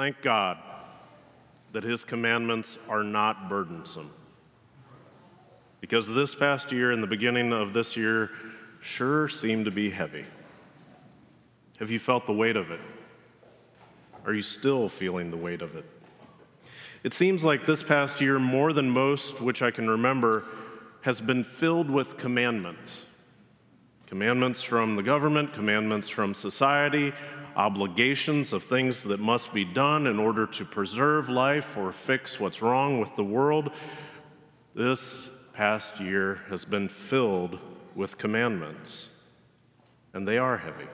Thank God that His commandments are not burdensome. Because this past year and the beginning of this year sure seemed to be heavy. Have you felt the weight of it? Are you still feeling the weight of it? It seems like this past year, more than most which I can remember, has been filled with commandments. Commandments from the government, commandments from society, obligations of things that must be done in order to preserve life or fix what's wrong with the world. This past year has been filled with commandments, and they are heavy.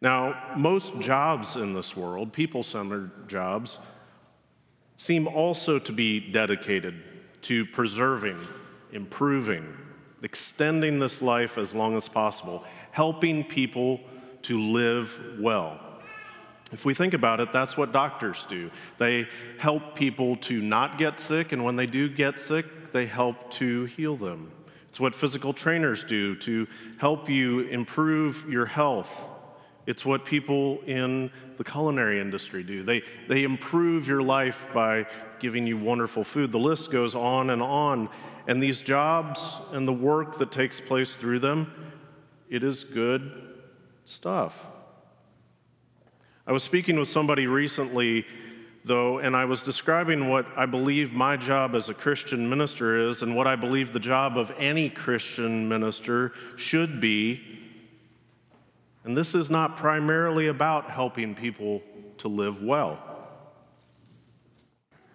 Now, most jobs in this world, people centered jobs, seem also to be dedicated to preserving, improving, extending this life as long as possible, helping people to live well. If we think about it, that's what doctors do. They help people to not get sick, and when they do get sick, they help to heal them. It's what physical trainers do to help you improve your health it's what people in the culinary industry do. They, they improve your life by giving you wonderful food. The list goes on and on. And these jobs and the work that takes place through them, it is good stuff. I was speaking with somebody recently, though, and I was describing what I believe my job as a Christian minister is and what I believe the job of any Christian minister should be and this is not primarily about helping people to live well,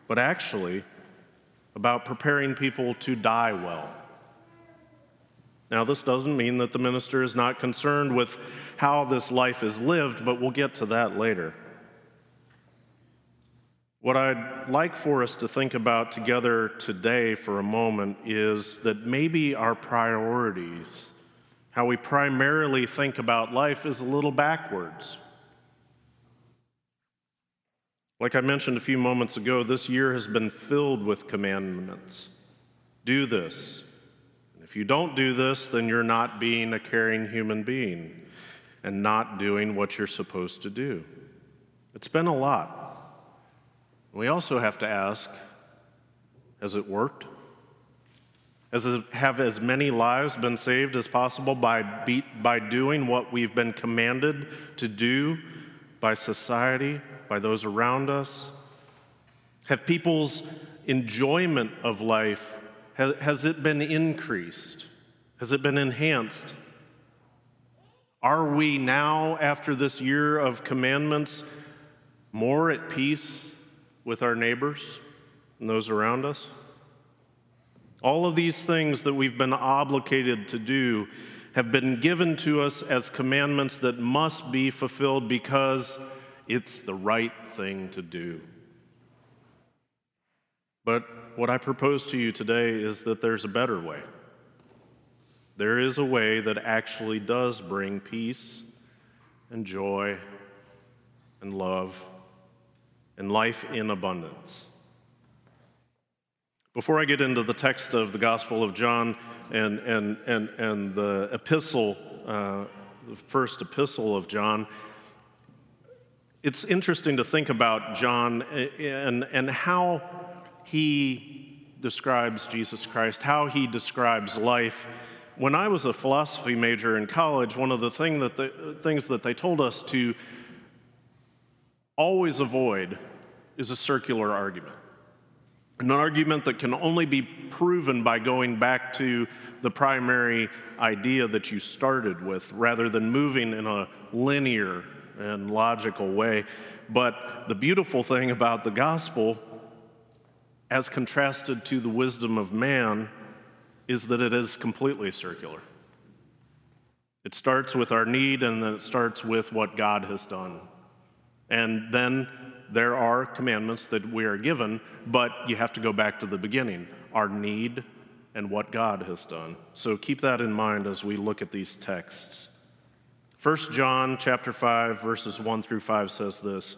but actually about preparing people to die well. Now, this doesn't mean that the minister is not concerned with how this life is lived, but we'll get to that later. What I'd like for us to think about together today for a moment is that maybe our priorities how we primarily think about life is a little backwards. Like I mentioned a few moments ago, this year has been filled with commandments. Do this. If you don't do this, then you're not being a caring human being and not doing what you're supposed to do. It's been a lot. We also have to ask has it worked? Have as many lives been saved as possible by, be, by doing what we've been commanded to do by society, by those around us? Have people's enjoyment of life, has, it been increased? Has it been enhanced? Are we now, after this year of commandments, more at peace with our neighbors and those around us? All of these things that we've been obligated to do have been given to us as commandments that must be fulfilled because it's the right thing to do. But what I propose to you today is that there's a better way. There is a way that actually does bring peace and joy and love and life in abundance. Before I get into the text of the Gospel of John and, and, and, and the epistle, uh, the first epistle of John, it's interesting to think about John and, and how he describes Jesus Christ, how he describes life. When I was a philosophy major in college, one of the thing that they, things that they told us to always avoid is a circular argument an argument that can only be proven by going back to the primary idea that you started with rather than moving in a linear and logical way. But the beautiful thing about the gospel, as contrasted to the wisdom of man, is that it is completely circular. It starts with our need and then it starts with what God has done. And then there are commandments that we are given, but you have to go back to the beginning our need and what God has done. So keep that in mind as we look at these texts. 1 John chapter 5 verses 1 through 5 says this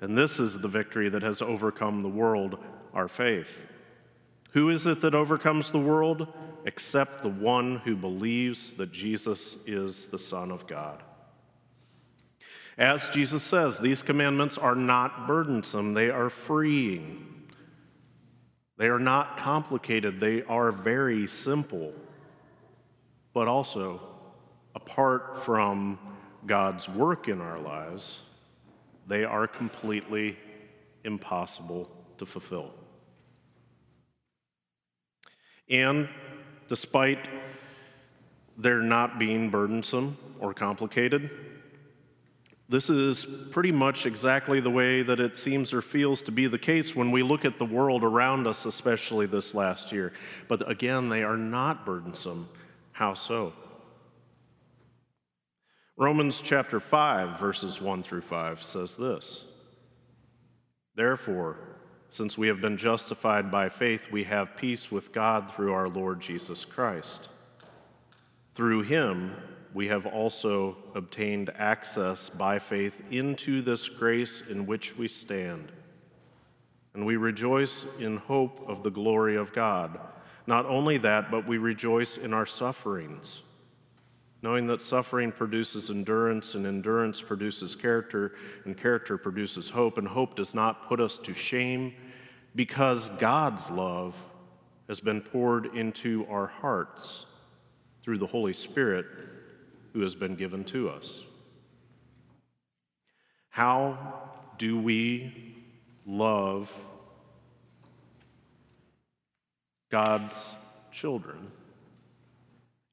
and this is the victory that has overcome the world, our faith. Who is it that overcomes the world? Except the one who believes that Jesus is the Son of God. As Jesus says, these commandments are not burdensome, they are freeing. They are not complicated, they are very simple, but also apart from God's work in our lives, they are completely impossible to fulfill. And despite their not being burdensome or complicated, this is pretty much exactly the way that it seems or feels to be the case when we look at the world around us, especially this last year. But again, they are not burdensome. How so? Romans chapter 5, verses 1 through 5 says this Therefore, since we have been justified by faith, we have peace with God through our Lord Jesus Christ. Through him, we have also obtained access by faith into this grace in which we stand. And we rejoice in hope of the glory of God. Not only that, but we rejoice in our sufferings, knowing that suffering produces endurance, and endurance produces character, and character produces hope, and hope does not put us to shame because God's love has been poured into our hearts through the Holy Spirit who has been given to us. How do we love God's children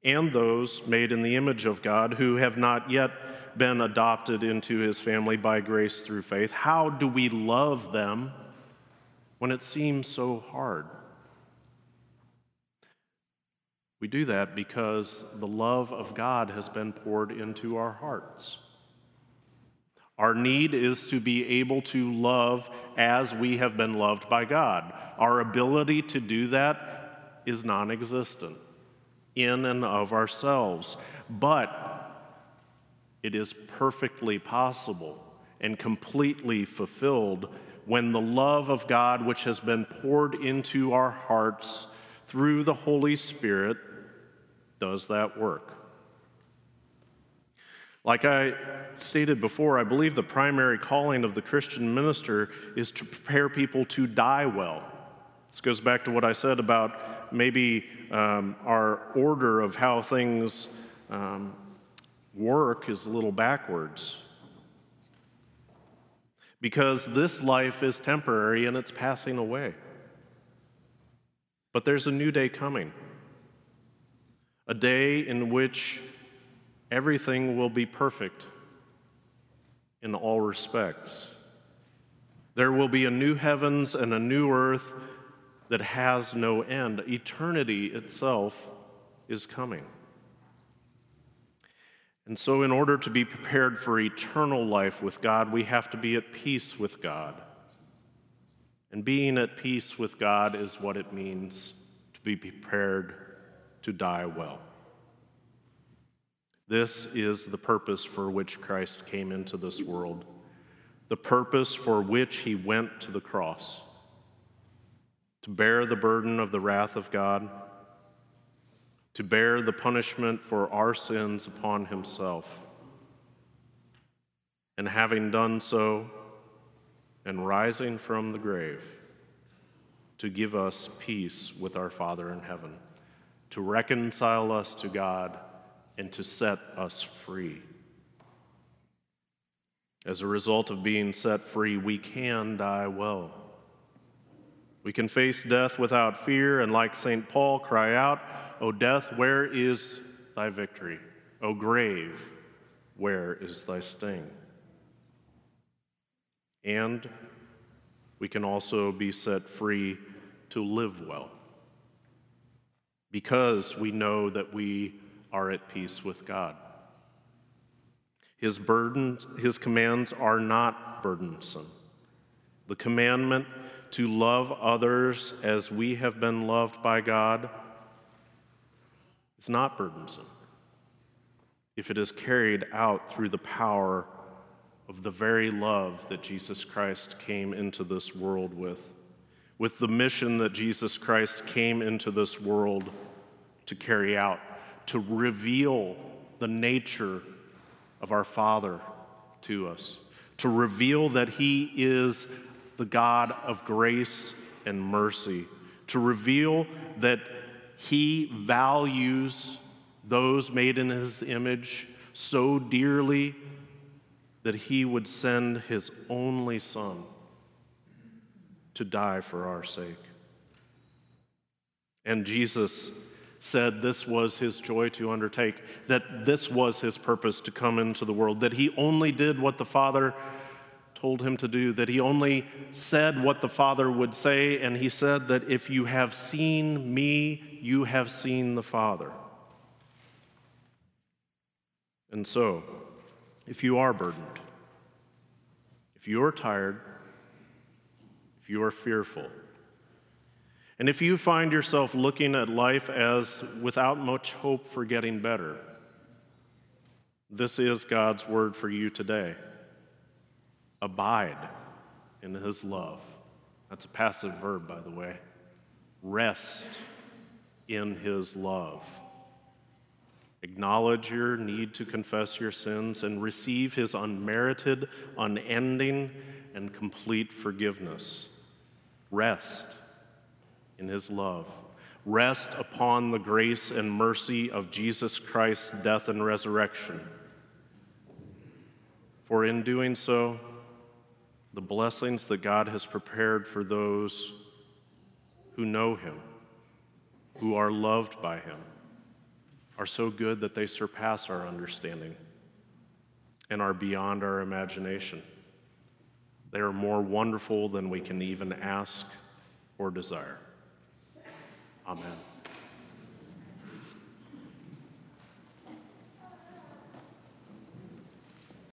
and those made in the image of God who have not yet been adopted into his family by grace through faith? How do we love them when it seems so hard? We do that because the love of God has been poured into our hearts. Our need is to be able to love as we have been loved by God. Our ability to do that is non existent in and of ourselves. But it is perfectly possible and completely fulfilled when the love of God, which has been poured into our hearts through the Holy Spirit, does that work. Like I stated before, I believe the primary calling of the Christian minister is to prepare people to die well. This goes back to what I said about maybe um, our order of how things um, work is a little backwards. Because this life is temporary and it's passing away. But there's a new day coming a day in which everything will be perfect in all respects. There will be a new heavens and a new earth that has no end. Eternity itself is coming. And so, in order to be prepared for eternal life with God, we have to be at peace with God. And being at peace with God is what it means to be prepared to die well. This is the purpose for which Christ came into this world, the purpose for which he went to the cross to bear the burden of the wrath of God, to bear the punishment for our sins upon himself. And having done so, and rising from the grave, to give us peace with our Father in heaven to reconcile us to God, and to set us free. As a result of being set free, we can die well. We can face death without fear, and like St. Paul, cry out, O death, where is thy victory? O grave, where is thy sting? And we can also be set free to live well because we know that we are at peace with God. His burdens, his commands are not burdensome. The commandment to love others as we have been loved by God is not burdensome if it is carried out through the power of the very love that Jesus Christ came into this world with, with the mission that Jesus Christ came into this world to carry out, to reveal the nature of our Father to us, to reveal that He is the God of grace and mercy, to reveal that He values those made in His image so dearly that He would send His only Son to die for our sake. And Jesus said this was his joy to undertake, that this was his purpose to come into the world, that he only did what the Father told him to do, that he only said what the Father would say, and he said that if you have seen me, you have seen the Father. And so, if you are burdened, if you are tired, if you are fearful, and if you find yourself looking at life as without much hope for getting better, this is God's word for you today. Abide in his love. That's a passive verb, by the way. Rest in his love. Acknowledge your need to confess your sins and receive his unmerited, unending, and complete forgiveness. Rest in his love. Rest upon the grace and mercy of Jesus Christ's death and resurrection. For in doing so, the blessings that God has prepared for those who know him, who are loved by him, are so good that they surpass our understanding and are beyond our imagination. They are more wonderful than we can even ask or desire. Amen.